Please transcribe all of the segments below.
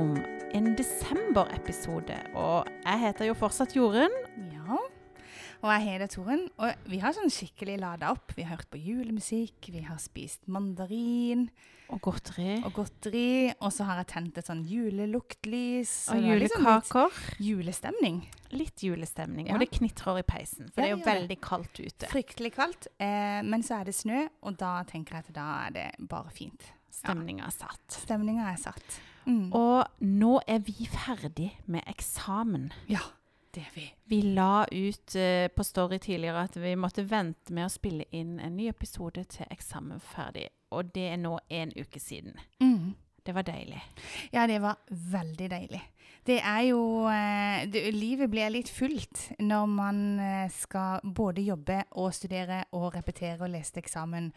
om en desemberepisode. Og jeg heter jo fortsatt Jorunn. Ja. Og jeg heter Toren. Og vi har sånn skikkelig lada opp. Vi har hørt på julemusikk, vi har spist mandarin Og godteri. og godteri. Og så har jeg tent et sånn juleluktlys. Og det er liksom julekaker. litt julestemning. Litt julestemning. Ja. Og det knitrer i peisen, for Ja, det er jo veldig kaldt ute. Fryktelig kaldt. Eh, men så er det snø, og da tenker jeg at da er det bare fint. Stemninga er satt. Stemninga er satt. Mm. Og nå er vi ferdig med eksamen. ja, det er vi. Vi la ut uh, på Story tidligere at vi måtte vente med å spille inn en ny episode til eksamen ferdig. Og det er nå en uke siden. Mm. Det var deilig. Ja, det var veldig deilig. Det er jo eh, det, Livet blir litt fullt når man eh, skal både jobbe og studere og repetere og lese til eksamen.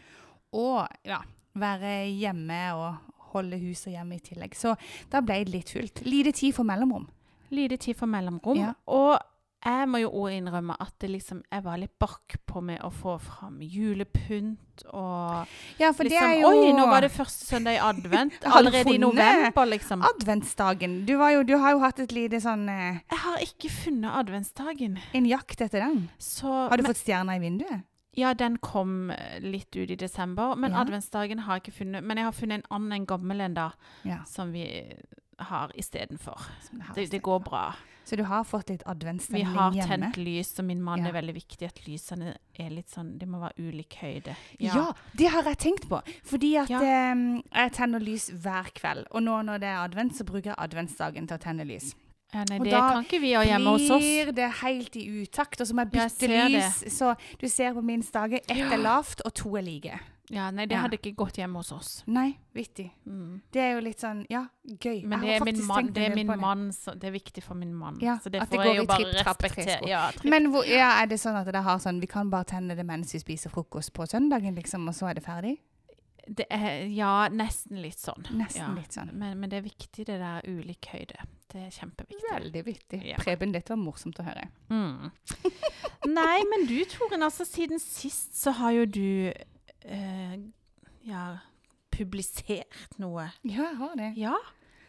Og ja, være hjemme og holde hus og hjem i tillegg. Så da ble det litt fullt. Lite tid for mellomrom. Lite tid for mellomrom. Ja. Og jeg må jo også innrømme at det liksom, jeg var litt bakpå med å få fram julepynt og Ja, for liksom, det er jo Oi, nå var det første søndag i advent. Allerede i november, liksom. adventsdagen. Du, var jo, du har jo hatt et lite sånn eh, Jeg har ikke funnet adventsdagen. en jakt etter den. Så, Har du men, fått stjerner i vinduet? Ja, den kom eh, litt ut i desember, men Ja. adventsdagen har jeg ikke funnet. Men jeg har funnet en annen, en gammel en da, Ja. som vi har istedenfor. har Det, det går bra. Så du har fått litt Vi adventsstemning har hjemme? tent lys, og min mann Ja. er veldig viktig at lysene er litt sånn Det må være ulik høyde. Ja. det har jeg tenkt på. Fordi at Ja. eh, jeg tenner lys hver kveld. Og nå når det er advent, så bruker jeg adventsdagen til å tenne lys. Ja, nei, Og det da kan ikke vi ha hjemme hos oss. Blir det helt i utakt, og så må jeg bytte jeg lys. Så du ser på min stage, ett Ja. er lavt, og to er like. Ja, nei, det Ja. hadde ikke gått hjemme hos oss. Nei, vittig. Mm. Det er jo litt sånn, ja, gøy. Men det er min mann, det er min mann, så det er viktig for min mann. Ja, så det det får jeg jo bare respektere. Ja. Men hvor, ja, er det sånn at det har sånn, vi kan bare tenne det mens vi spiser frokost på søndagen, liksom, og så er det ferdig? Det er, ja, nesten litt sånn. Nesten Ja. litt sånn. Men, men det er viktig, det der ulik høyde. Det er kjempeviktig. Veldig viktig. Ja. Preben, dette var morsomt å høre. Mm. Nei, men du Toren, altså siden sist så har jo du eh, ja, publisert noe. Ja, jeg har det. Ja,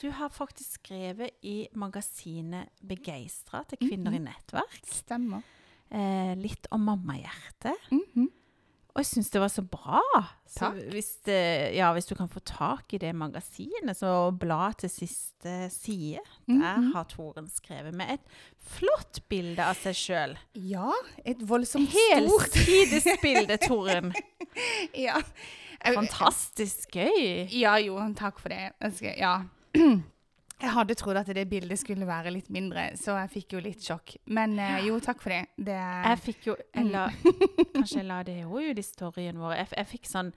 du har faktisk skrevet i magasinet Begeistra til kvinner i nettverk. Stemmer. Eh, litt om mammahjertet. Mhm. Og jeg syns det var så bra. Så hvis, det, ja, hvis du kan få tak i det magasinet, så bla til siste side. Der Mhm. har Toren skrevet med et flott bilde av seg sjøl. Ja, et voldsomt stort Helsidesbilde, Toren. ja. Fantastisk gøy. Ja, jo, takk for det. Ja. Jeg hadde trodd at det bildet skulle være litt mindre, så jeg fikk jo litt sjokk. Men eh, jo, takk for det. Det Jeg fikk jo jeg la, Kanskje jeg la det òg ut i storyen vår. Jeg, jeg fikk sånn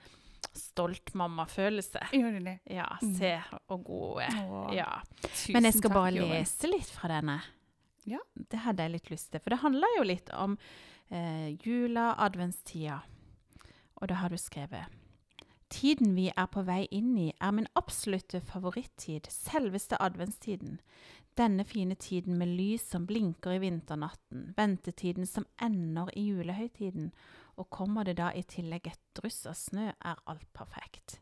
stolt mammafølelse. Gjorde du det? Ja, se og gode. Åh, Ja. Men jeg skal takk, bare lese litt fra denne. Ja. Det hadde jeg litt lyst til. For det handler jo litt om eh, jula, adventstida. Og da har du skrevet Tiden vi er på vei inn i, er min absolutte favorittid, selveste adventstiden. Denne fine tiden med lys som blinker i vinternatten, ventetiden som ender i julehøytiden, og kommer det da i tillegg et dryss av snø, er alt perfekt.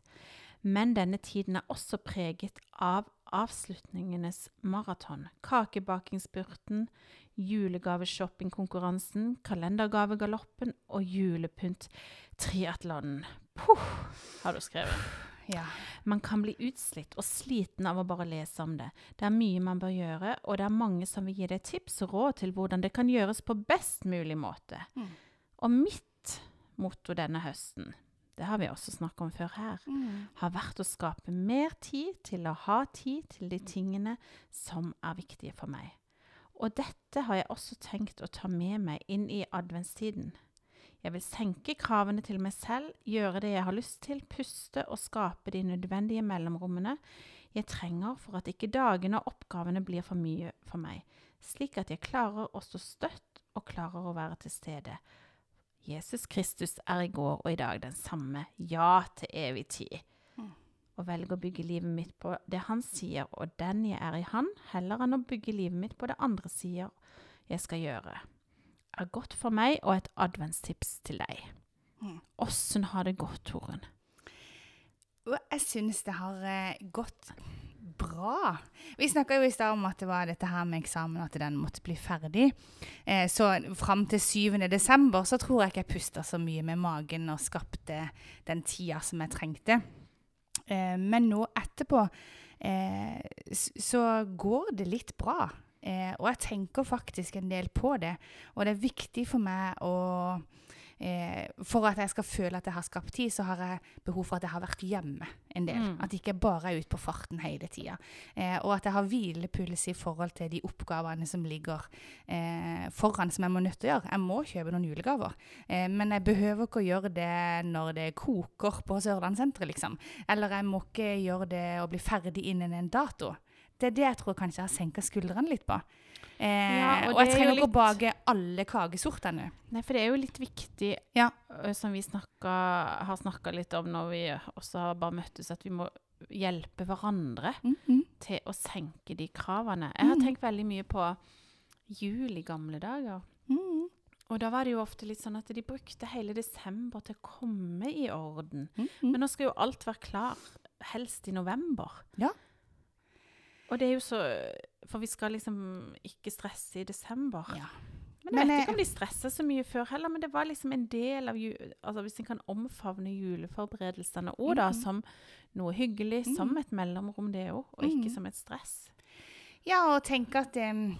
Men denne tiden er også preget av avslutningenes maraton. kakebakingsspurten, julegaveshoppingkonkurransen, kalendergavegaloppen og julepynt-triatlonen. Puh, har du skrevet. Ja. Man kan bli utslitt og sliten av å bare lese om det. Det er mye man bør gjøre, og det er mange som vil gi deg tips og råd til hvordan det kan gjøres på best mulig måte. Mm. Og mitt motto denne høsten, det har vi også snakket om før her, Mm. har vært å skape mer tid til å ha tid til de tingene som er viktige for meg. Og dette har jeg også tenkt å ta med meg inn i adventstiden. Jeg vil senke kravene til meg selv, gjøre det jeg har lyst til, puste og skape de nødvendige mellomrommene jeg trenger for at ikke dagene og oppgavene blir for mye for meg, slik at jeg klarer å stå støtt og klarer å være til stede. Jesus Kristus er i går og i dag den samme, ja til evig tid. Og velger å bygge livet mitt på det han sier, og den jeg er i han, heller enn å bygge livet mitt på det andre sier jeg skal gjøre. Er godt for meg og et adventstips til deg. Mm. Åssen har det gått, Toren? Jeg syns det har eh, gått bra. Vi snakka jo i stad om at det var dette her med eksamen, at den måtte bli ferdig. Eh, så fram til 7. desember så tror jeg ikke jeg pusta så mye med magen og skapte den tida som jeg trengte. Eh, men nå etterpå eh, så går det litt bra. Eh, og jeg tenker faktisk en del på det. Og det er viktig for meg å eh, For at jeg skal føle at jeg har skapt tid, så har jeg behov for at jeg har vært hjemme en del. Mm. At jeg ikke bare er ute på farten hele tida. Eh, og at jeg har hvilepuls i forhold til de oppgavene som ligger eh, foran, som jeg må nødt til å gjøre. Jeg må kjøpe noen julegaver. Eh, men jeg behøver ikke å gjøre det når det koker på Sørlandssenteret, liksom. Eller jeg må ikke gjøre det og bli ferdig innen en dato. Det er det jeg tror kanskje jeg har senka skuldrene litt på. Eh, Ja, og og, jeg er trenger ikke å litt- bake alle kakesortene. Nei, for det er jo litt viktig, Ja. som vi snakka, har snakka litt om når vi også har bare møttes, at vi må hjelpe hverandre Mhm. til å senke de kravene. Jeg har Mhm. tenkt veldig mye på jul i gamle dager. Mm. Og da var det jo ofte litt sånn at de brukte hele desember til å komme i orden. Mhm. Men nå skal jo alt være klar, helst i november. Ja. Og det er jo så For vi skal liksom ikke stresse i desember. Ja. Men jeg Men, vet ikke om de stressa så mye før heller, men det var liksom en del av Altså hvis en kan omfavne juleforberedelsene òg, da, Mhm. som noe hyggelig, Mhm. som et mellomrom, det òg, og ikke Mhm. som et stress. Ja, og tenke at, um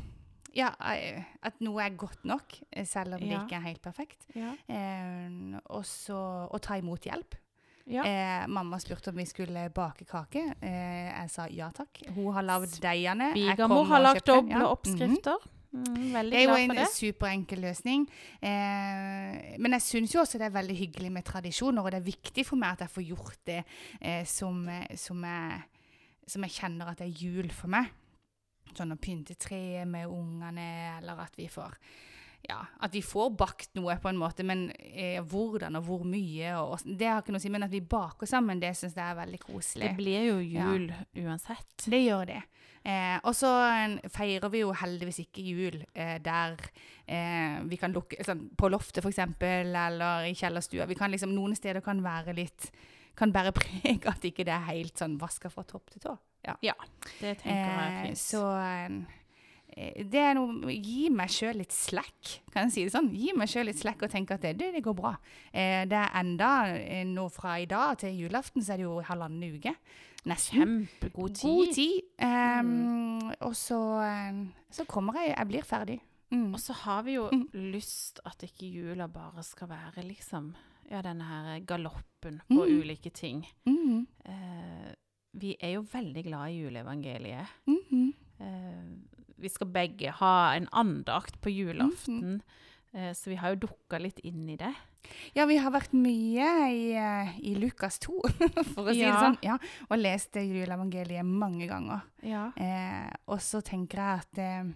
ja, eh, at noe er godt nok, eh, selv om det ikke er helt perfekt. Ja. Eh, og så å ta imot hjelp. Ja. Eh, mamma spurte om vi skulle bake kake. Eh, jeg sa ja takk. Hun har lagd deigene. Svigermor har lagd doble Ja. Mhm. oppskrifter. Mm, veldig Det er jo en superenkel løsning. Eh, men jeg syns jo også det er veldig hyggelig med tradisjoner, og det er viktig for meg at jeg får gjort det eh, som, som, jeg, som jeg kjenner at det er jul for meg. Sånn å pynte treet med ungene, eller at vi får ja, at vi får bakt noe, på en måte, men eh, hvordan og hvor mye og, og Det har ikke noe å si, men at vi baker sammen, det syns jeg er veldig koselig. Det blir jo Ja. jul uansett. Det gjør det. Eh, og så eh, feirer vi jo heldigvis ikke jul eh, der eh, vi kan lukke sånn, På loftet, f.eks., eller i kjellerstua. Vi kan liksom, noen steder kan være litt Kan bære preg at ikke det er helt sånn vaska fra topp til tå. Ja. Det tenker jeg er Eh, fint. så det er noe Gi meg sjøl litt slack, kan jeg si det sånn. Gi meg sjøl litt slack og tenke at det, det, går bra. Eh, det er enda eh, nå fra i dag til julaften, så er det jo halvannen uke. Nesten. Kjempegod tid. God tid. Um, Og så, um, så kommer jeg Jeg blir ferdig. Mm. Og så har vi jo Mm. lyst at ikke jula bare skal være liksom Ja, denne her galoppen på Mm. ulike ting. Mhm. Eh, vi er jo veldig glad i juleevangeliet. Mhm. Eh, vi skal begge ha en andakt på julaften, Mm. så vi har jo dukka litt inn i det. Ja, vi har vært mye i, eh, i Lukas 2, for å si det sånn. Ja, og lest juleevangeliet mange ganger. Ja. Eh, og så tenker jeg at eh,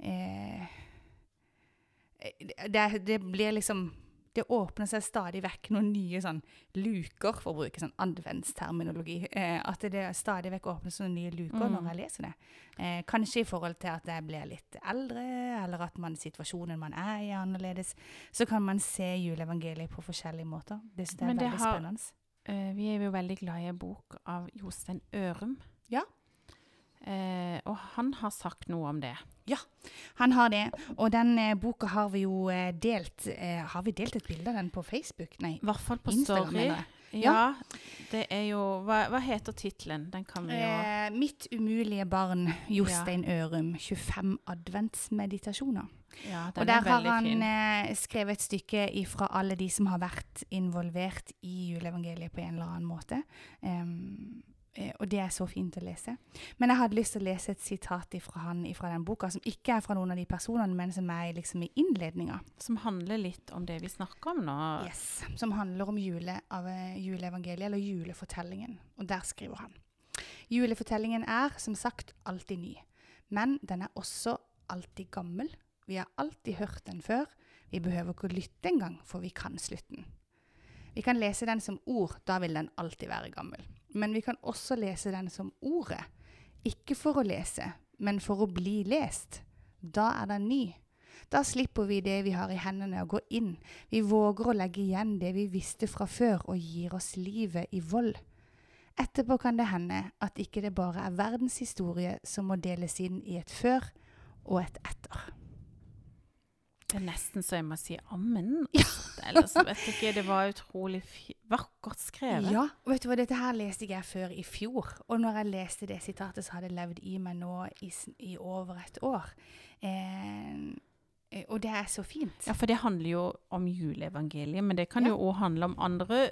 eh, det, det blir liksom Det åpner seg stadig vekk noen nye sånn luker, for å bruke sånn adventsterminologi. Eh, at det stadig vekk åpnes noen nye luker Mm. når jeg leser det. Eh, kanskje i forhold til at jeg blir litt eldre, eller at man, situasjonen man er i, er annerledes. Så kan man se juleevangeliet på forskjellige måter. Det jeg er Men det veldig har- spennende. Uh, vi er jo veldig glad i en bok av Jostein Ørum. Ja. Eh, og han har sagt noe om det. Ja, Han har det, og den eh, boka har vi jo eh, delt eh, Har vi delt et bilde av den på Facebook? Nei. I hvert fall på Instagram, Story. Ja. Ja, det er jo Hva, hva heter tittelen? Den kan vi jo Eh, mitt umulige barn, Jostein Ørum. 25 adventsmeditasjoner. Ja, Og der er har han eh, skrevet et stykke ifra alle de som har vært involvert i juleevangeliet på en eller annen måte. Um, og det er så fint å lese. Men jeg hadde lyst til å lese et sitat fra han fra den boka, som ikke er fra noen av de personene, men som er liksom i innledninga. Som handler litt om det vi snakker om nå. Yes, som handler om jule, av eh, juleevangeliet, eller julefortellingen. Og der skriver han. Julefortellingen er som sagt alltid ny, men den er også alltid gammel. Vi har alltid hørt den før. Vi behøver ikke å lytte engang, for vi kan slutten. Vi kan lese den som ord, da vil den alltid være gammel. Men vi kan også lese den som ordet. Ikke for å lese, men for å bli lest. Da er den ny. Da slipper vi det vi har i hendene og går inn. Vi våger å legge igjen det vi visste fra før og gir oss livet i vold. Etterpå kan det hende at ikke det bare er verdenshistorie som må deles inn i et før og et etter. Det er nesten så jeg må si ammen. Ellers vet jeg ikke. Det var utrolig vakkert skrevet. Ja, og vet du hva, dette her leste jeg før i fjor. Og når jeg leste det sitatet, så hadde det levd i meg nå i, i over et år. Eh, og det er så fint. Ja, for det handler jo om juleevangeliet, men det kan Ja. jo òg handle om andre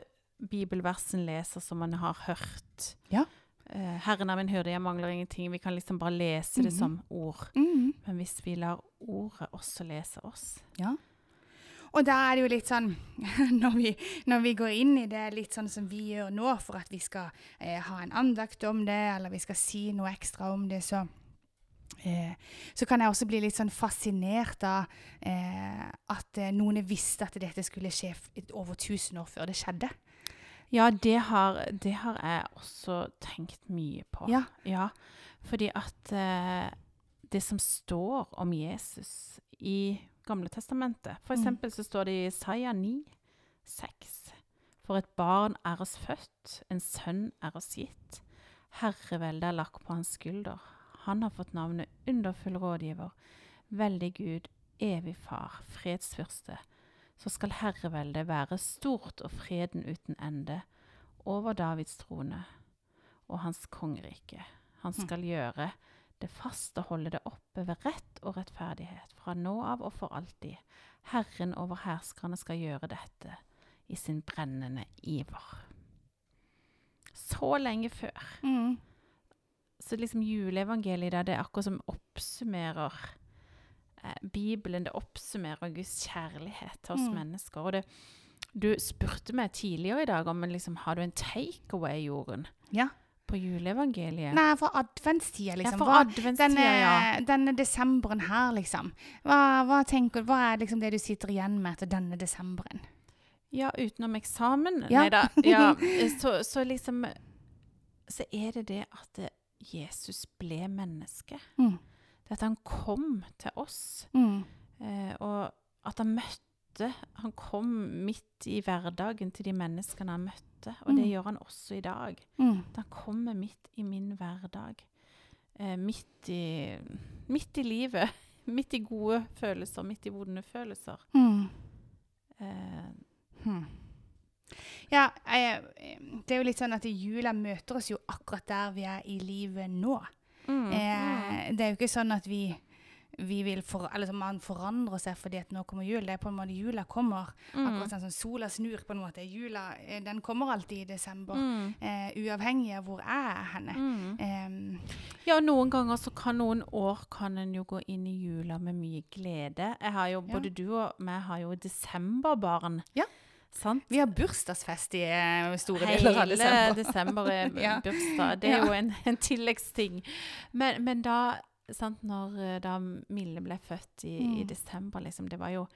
bibelvers en leser som man har hørt. Ja. Eh, Herren er min hyrde, jeg mangler ingenting. Vi kan liksom bare lese det Mhm. som ord. Mhm. Men hvis vi lar ordet også leser oss Ja. Og da er det jo litt sånn når vi, når vi går inn i det litt sånn som vi gjør nå, for at vi skal eh, ha en andakt om det, eller vi skal si noe ekstra om det, så eh, så kan jeg også bli litt sånn fascinert av eh, at eh, noen visste at dette skulle skje over 1000 år før det skjedde. Ja, det har, det har jeg også tenkt mye på. Ja. Ja, fordi at eh, det som står om Jesus i Gamle Testamentet For Mm. eksempel så står det i Isaiah 9, 6. For et barn er oss født, en sønn er oss gitt. Herreveldet er lagt på hans skulder. Han har fått navnet Underfull rådgiver, veldig Gud, evig far, fredsfyrste. Så skal herreveldet være stort og freden uten ende over Davids trone og hans kongerike. Han Mm. skal gjøre det faste og holde det oppe ved rett og rettferdighet, fra nå av og for alltid. Herren over herskerne skal gjøre dette i sin brennende iver. Så lenge før. Mm. Så liksom juleevangeliet der, det er akkurat som oppsummerer eh, Bibelen. Det oppsummerer Guds kjærlighet til oss Mm. mennesker. Og det, du spurte meg tidligere i dag om liksom, har du en takeaway, Jorunn, Ja. På juleevangeliet. Nei, for adventstida, ja, liksom. for Hva- adventstida, denne, ja. denne desemberen her, liksom. Hva, hva tenker hva er liksom det du sitter igjen med etter denne desemberen? Ja, utenom eksamen. Ja. Nei da. Ja, så, så liksom Så er det det at eh, Jesus ble menneske. Mm. Det at han kom til oss. Mm. Eh, og at han møtte Han kom midt i hverdagen til de menneskene han møtte. Og det Mm. gjør han også i dag. Mm. Han kommer midt i min hverdag. Eh, midt, i, midt i livet. Midt i gode følelser, midt i vonde følelser. Mm. Eh, Hmm. Ja, jeg, det er jo litt sånn at jula møter oss jo akkurat der vi er i livet nå. mm, mm. Eh, det er jo ikke sånn at vi, vi vil for, sånn, man forandrer seg fordi at nå kommer jul. Det er på en måte jula kommer. Mm. Akkurat sånn som sola snur på en måte. Jula eh, den kommer alltid i desember. Mm. Eh, uavhengig av hvor jeg er henne. Mm. Eh, Ja, noen ganger så kan noen år kan en jo gå inn i jula med mye glede. Jeg har jo, Ja. Både du og meg har jo desemberbarn. Ja. Sant? vi har bursdagsfest i store store deler av desember. Hele desember er Ja. bursdag. Det er Ja. jo en, en tilleggsting. Men, men da, sant, når eh, da Mille ble født i, i Mm. desember, liksom, det var jo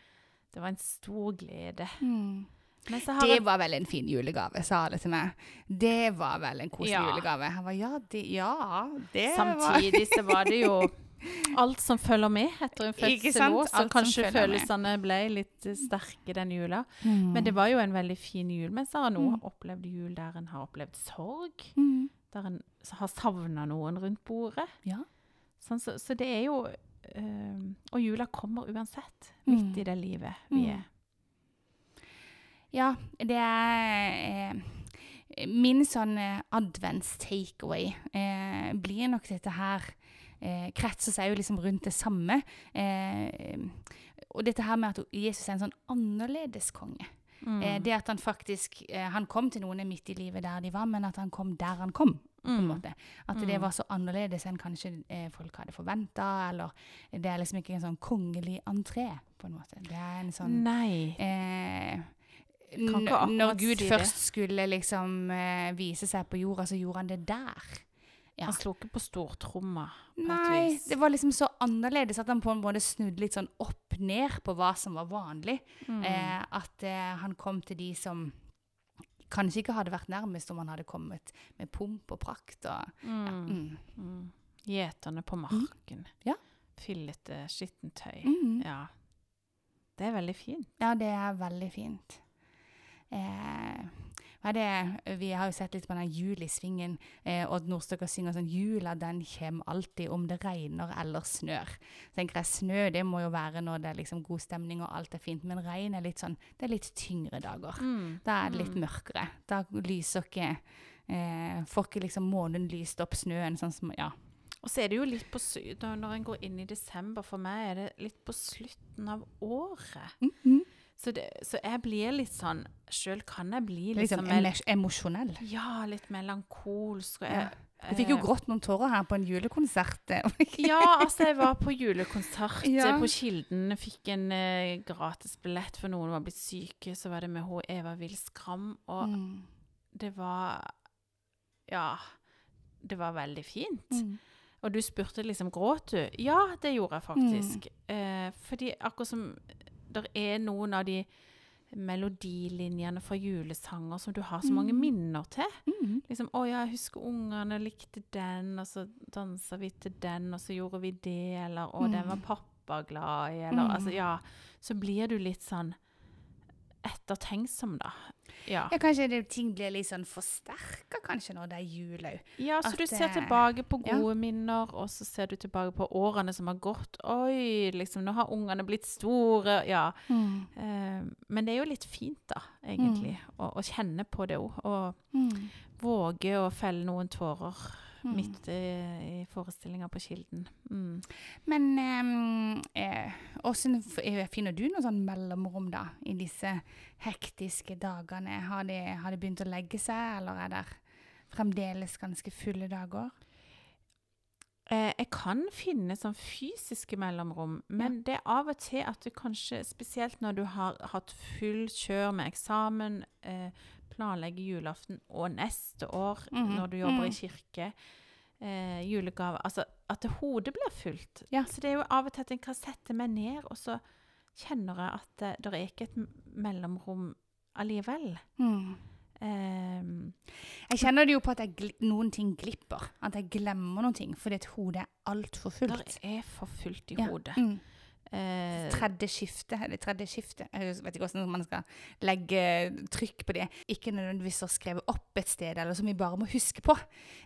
det var en stor glede. Mm. Men så har Det var vel en fin julegave, sa alle til meg. Det var vel en koselig Ja. julegave. Jeg var, ja, det, ja, det var Samtidig så var det jo alt som følger med etter en fødsel òg, så kanskje med. følelsene ble litt eh, sterke den jula. Mm. Men det var jo en veldig fin jul. Men så har noen Mm. opplevd jul der en har opplevd sorg. mm. Der en har savna noen rundt bordet. Ja. Sånn, så, så det er jo øh, Og jula kommer uansett, midt Mm. i det livet vi Mm. er. Ja, det er eh, Min sånn eh, advents-takeaway eh, blir nok dette her eh, Kretser seg jo liksom rundt det samme. Eh, og dette her med at Jesus er en sånn annerledes konge. Mm. Eh, det at han faktisk Han kom til noen midt i livet der de var, men at han kom der han kom. Mm. At det Mm. var så annerledes enn kanskje eh, folk hadde forventa. Eller det er liksom ikke en sånn kongelig entré, på en måte. Det er en sånn Nei. eh, Når Gud si først skulle liksom eh, vise seg på jorda, så gjorde han det der. Ja. Han slo ikke på stortromma Nei, det var liksom så annerledes at han på en måte snudde litt sånn opp ned på hva som var vanlig. Mm. Eh, at eh, han kom til de som kanskje ikke hadde vært nærmest om han hadde kommet med pomp og prakt. Og, Mm. mm. Mm. Gjeterne på marken. Ja. Fillete, skittent tøy. Mm. Ja. Det er veldig fint. Ja, det er veldig fint. Eh, er det, Vi har jo sett litt på den Julisvingen. Eh, Odd Nordstoga synger sånn 'Jula den kommer alltid om det regner eller snør'. Så tenker jeg Snø det må jo være når det er liksom god stemning og alt er fint, men regn er litt sånn, det er litt tyngre dager. Mm. Da er det litt mørkere. Da lyser ikke eh, Får ikke liksom månen lyst opp snøen sånn som Ja. Og så er det jo litt på Når en går inn i desember, for meg er det litt på slutten av året. Så, det, så jeg blir litt sånn Sjøl kan jeg bli litt Liksom sånn emosjonell. Ja, litt melankolsk. Og Ja. Du fikk jo eh, grått noen tårer her på en julekonsert. eh. Ja, altså jeg var på julekonsert Ja. eh, på Kilden. Fikk en gratis billett for noen var blitt syke. Så var det med hun Eva Will Skram, og Mm. det var Ja. Det var veldig fint. Mm. Og du spurte liksom gråt du? Ja, det gjorde jeg faktisk. Mm. Eh, fordi akkurat som det er noen av de melodilinjene fra julesanger som du har så mange Mm. minner til. Mm. Liksom, 'Å ja, jeg husker ungene likte den, og så dansa vi til den, og så gjorde vi det', eller 'Å, den var Mm. pappa glad i', eller Mm. altså, ja. Så blir du litt sånn ettertenksom, da. Ja. Ja, kanskje det, ting blir litt sånn forsterka kanskje når det er jul òg. Ja, så At du ser tilbake på ja. gode minner, og så ser du tilbake på årene som har gått. Oi, liksom, nå har ungene blitt store. Ja. Mm. Uh, men det er jo litt fint, da, egentlig, å, å kjenne på det òg. Og Mm. våge å felle noen tårer Mm. midt i, i forestillinga på Kilden. Mm. Men åssen eh, eh, finner du noe sånn mellomrom da, i disse hektiske dagene? Har det, har det begynt å legge seg, eller er det fremdeles ganske fulle dager? Eh, jeg kan finne sånn fysiske mellomrom, men det er av og til at du kanskje, spesielt når du har hatt full kjør med eksamen, eh, planlegger julaften og neste år Mhm, når du jobber i mhm. kirke, eh, julegave Altså at hodet blir fullt. Ja. Så det er jo av og til at en kan sette meg ned, og så kjenner jeg at det, det er ikke et mellomrom allikevel. Mm. Eh, Jeg kjenner det jo på at noen ting glipper. At jeg glemmer noen ting, fordi at hodet er altfor fullt. det er for fullt i Ja, hodet. Mm. Eh, Tredje skifte, eller tredje skifte. Jeg vet ikke hvordan man skal legge trykk på det. Ikke nødvendigvis å skrive opp et sted, eller som vi bare må huske på.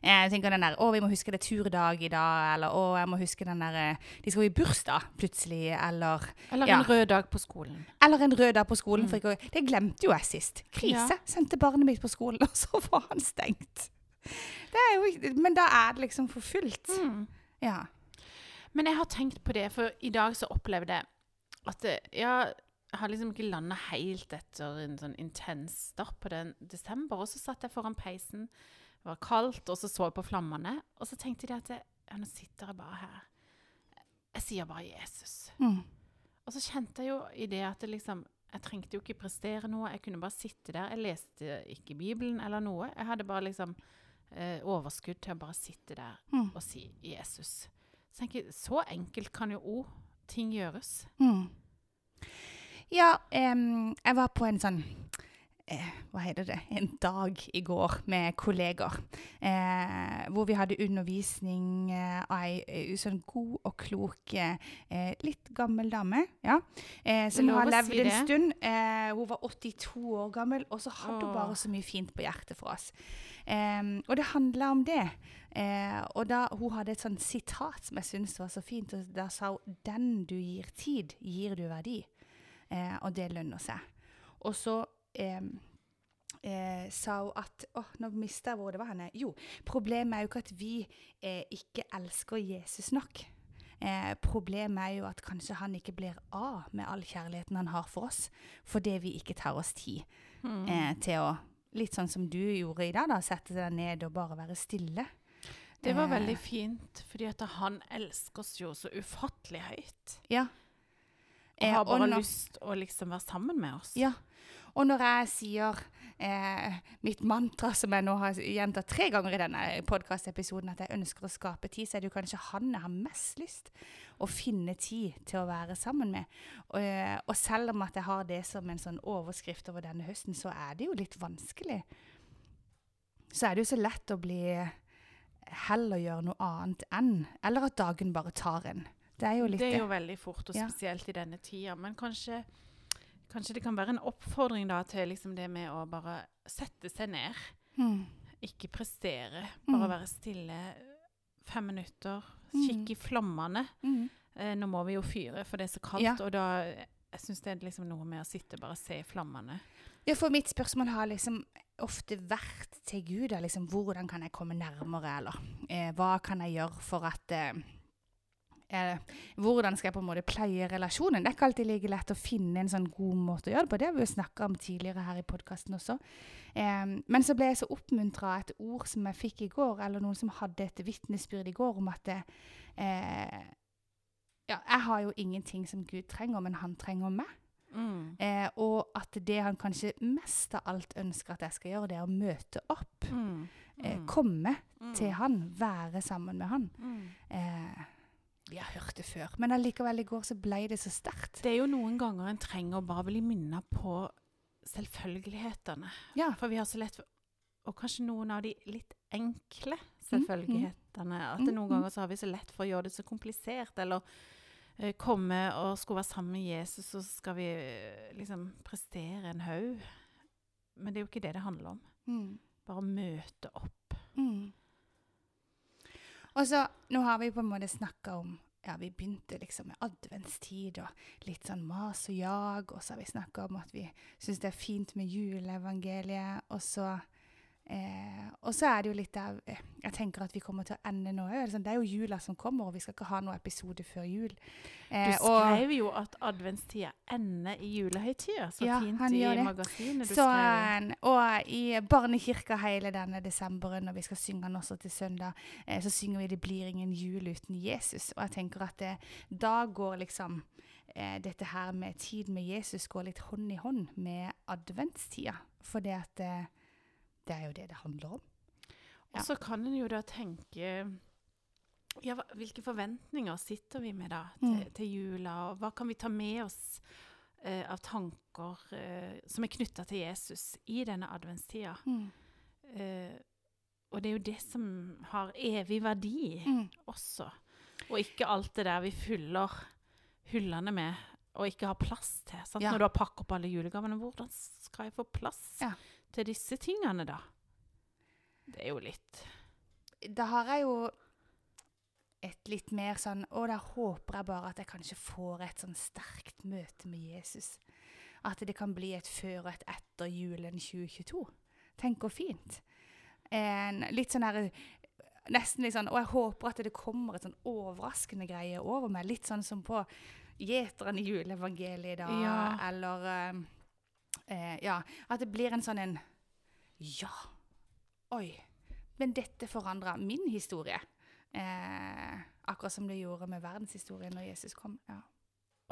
Jeg tenker den der, å, vi må huske det er turdag i dag, eller å, jeg må huske den der, eh, de skal i bursdag plutselig, eller, eller ja. en rød dag på skolen. eller en rød dag på skolen. Mm. Ikke, det glemte jo jeg sist. Krise. Ja. Sendte barnet mitt på skolen, og så var han stengt. Det jo, men da er det liksom for fullt. Mm. Ja. Men jeg har tenkt på det, for i dag så opplevde jeg at det, ja, jeg har liksom ikke landa helt etter en sånn intens start på den desember. Og så satt jeg foran peisen, det var kaldt, og så så jeg på flammene. Og så tenkte jeg at jeg, ja, nå sitter jeg bare her. Jeg sier bare Jesus. Mm. Og så kjente jeg jo i det at det liksom Jeg trengte jo ikke prestere noe. Jeg kunne bare sitte der. Jeg leste ikke Bibelen eller noe. Jeg hadde bare liksom eh, overskudd til å bare sitte der Mm. og si Jesus. Så tenker så enkelt kan jo òg ting gjøres. Mm. Ja, um, jeg var på en sånn Hva heter det? En dag i går med kolleger. Eh, hvor vi hadde undervisning eh, av ei eh, sånn god og klok eh, litt gammel dame. Ja. Eh, som har levd si en stund. Eh, hun var 82 år gammel, og så hadde hun bare så mye fint på hjertet for oss. Og det handla om det. Eh, og da hun hadde et sånt sitat som jeg syntes var så fint, og da sa hun 'Den du gir tid, gir du verdi'. Eh, og det lønner seg. Og så eh, eh, sa hun at Å, nå mista jeg hvor det var henne. Jo, problemet er jo ikke at vi eh, ikke elsker Jesus nok. Eh, problemet er jo at kanskje han ikke blir av med all kjærligheten han har for oss, fordi vi ikke tar oss tid Mm. eh, til å Litt sånn som du gjorde i dag, da. Sette deg ned og bare være stille. Det var Eh, veldig fint, fordi at han elsker oss jo så ufattelig høyt. Ja. Og Eh, har bare når- lyst å liksom være sammen med oss. Ja. Og når jeg sier eh, mitt mantra, som jeg nå har gjentatt tre ganger i denne podkastepisoden, at jeg ønsker å skape tid, så er det jo kanskje han jeg har mest lyst å finne tid til å være sammen med. Og, eh, og selv om at jeg har det som en sånn overskrift over denne høsten, så er det jo litt vanskelig. Så er det jo så lett å bli heller gjøre noe annet enn Eller at dagen bare tar en. Det er jo litt Det det. er jo veldig fort, og Ja. spesielt i denne tida. Men kanskje, Kanskje det kan være en oppfordring da til liksom det med å bare sette seg ned. Mm. Ikke prestere. Bare Mm. være stille fem minutter. Mm. Kikke i flammene. Mm. Eh, nå må vi jo fyre, for det er så kaldt. Ja. Og da Jeg syns det er liksom noe med å sitte bare og se i flammene. Ja, for mitt spørsmål har liksom ofte vært til Gud, liksom, hvordan kan jeg komme nærmere, eller eh, hva kan jeg gjøre for at eh, eh, Hvordan skal jeg på en måte pleie relasjonen? Det er ikke alltid like lett å finne en sånn god måte å gjøre det på. Det har vi jo snakka om tidligere her i podkasten også. Eh, men så ble jeg så oppmuntra av et ord som jeg fikk i går, eller noen som hadde et vitnesbyrd i går om at det, eh, ja, jeg har jo ingenting som Gud trenger, men han trenger meg. Mm. Eh, og at det han kanskje mest av alt ønsker at jeg skal gjøre, det er å møte opp. Mm. Eh, Mm. komme Mm. til han, være sammen med han. Mm. Eh, vi har hørt det før, men allikevel i går så ble det så sterkt. Det er jo noen ganger en trenger å bare bli minnet på selvfølgelighetene. Ja. For vi har så lett for Og kanskje noen av de litt enkle selvfølgelighetene. At det noen Mm, mm. ganger så har vi så lett for å gjøre det så komplisert. Eller uh, komme og skulle være sammen med Jesus, så skal vi uh, liksom prestere en haug. Men det er jo ikke det det handler om. Mm. Bare møte opp. Mm. Og så, nå har vi på en måte snakka om ja, Vi begynte liksom med adventstid og litt sånn mas og jag. Og så har vi snakka om at vi syns det er fint med juleevangeliet. Og så, eh, og så er det jo litt der eh, Jeg tenker at vi kommer til å ende nå òg. Sånn, det er jo jula som kommer, og vi skal ikke ha noen episode før jul. Du skrev og- jo at adventstida ender i julehøytida. Så Ja, fint han i det. magasinet du Så, skrev. eh, og i barnekirka hele denne desemberen, når vi skal synge den også til søndag, eh, så synger vi 'Det blir ingen jul uten Jesus'. Og jeg tenker at det, da går liksom eh, dette her med tid med Jesus går litt hånd i hånd med adventstida. For det at eh, det er jo det det handler om. Og så kan en jo da tenke ja, Hvilke forventninger sitter vi med da til, Mm. til jula? Og hva kan vi ta med oss eh, av tanker eh, som er knytta til Jesus i denne adventstida? Eh, og det er jo det som har evig verdi Mm. også. Og ikke alt det der vi fyller hyllene med og ikke har plass til. Ja. Når du har pakket opp alle julegavene, hvordan skal jeg få plass Ja. Til disse tingene da? Det er jo litt Da har jeg jo et litt mer sånn Å, da håper jeg bare at jeg kanskje får et sånn sterkt møte med Jesus. At det kan bli et før og et etter julen 2022. Tenk hvor fint. En, litt sånn her Nesten litt sånn Og jeg håper at det kommer et sånn overraskende greie over meg. Litt sånn som på Gjeteren i juleevangeliet da, Ja. eller eh, Ja. At det blir en sånn en Ja. Oi. Men dette forandra min historie. Eh, akkurat som det gjorde med verdenshistorien når Jesus kom. Ja.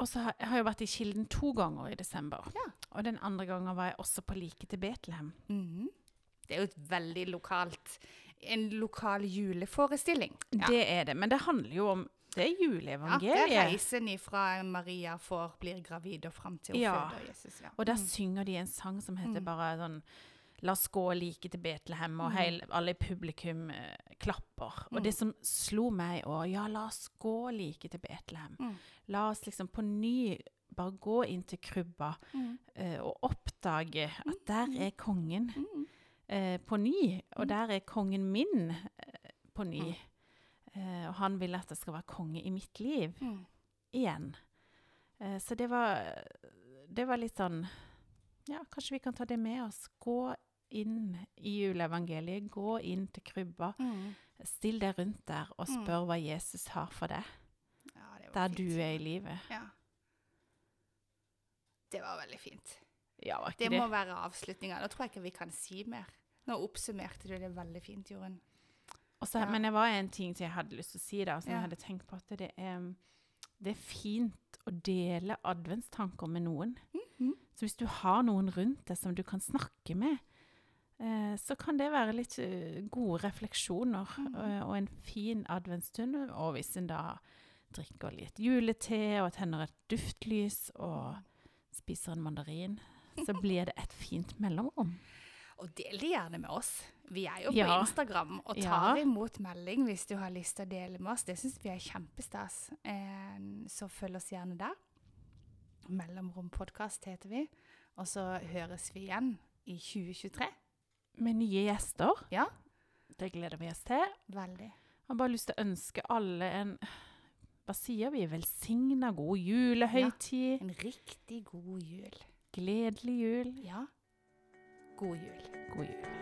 Og så har jeg har jo vært i Kilden to ganger i desember. Ja. Og den andre gangen var jeg også på Like til Betlehem. Mhm. Det er jo et veldig lokalt En lokal juleforestilling. Ja. Det er det. Men det handler jo om Det er juleevangeliet. Ja, det er reisen ifra Maria får, blir gravid og fram til hun Ja. føder Jesus. Ja. og der Mm. synger de en sang som heter Mm. bare sånn La oss gå like til Betlehem, og Mm. heil, alle i publikum eh, klapper. Og Mm. det som slo meg òg Ja, la oss gå like til Betlehem. Mm. La oss liksom på ny bare gå inn til krybba Mm. eh, og oppdage at der er kongen. Mm. eh, på ny, og der er kongen min eh, på ny. Mm. Eh, og han vil at det skal være konge i mitt liv Mm. igjen. Eh, så det var, det var litt sånn Ja, kanskje vi kan ta det med oss. Gå inn i juleevangeliet. Gå inn til krybba. Mm. Still deg rundt der og Mm. spør hva Jesus har for deg, Ja, der fint. du er i livet. Ja. Det var veldig fint. Ja, var Det det? må være avslutninga. Da tror jeg ikke vi kan si mer. Nå oppsummerte du det veldig fint, Jorunn. Og så- Ja. Men det var en ting som jeg hadde lyst til å si, da, som Ja. jeg hadde tenkt på. At det er, det er fint å dele adventstanker med noen. Mhm. Så hvis du har noen rundt deg som du kan snakke med, eh, så kan det være litt eh, gode refleksjoner Mhm. eh, og en fin adventsstund. Og hvis en da drikker litt julete og tenner et duftlys og spiser en mandarin, så blir det et fint mellomrom. Og del det gjerne med oss. Vi er jo på Ja. Instagram og tar Ja. imot melding hvis du har lyst til å dele med oss. Det syns vi er kjempestas. Eh, så følg oss gjerne der. Mellomrom-podkast heter vi. Og så høres vi igjen i 2023. Med nye gjester. Ja. Det gleder vi oss til. Veldig. Jeg har bare lyst til å ønske alle en Hva sier vi? Velsigna god julehøytid. En riktig god jul. Gledelig jul. Ja. God jul. God jul.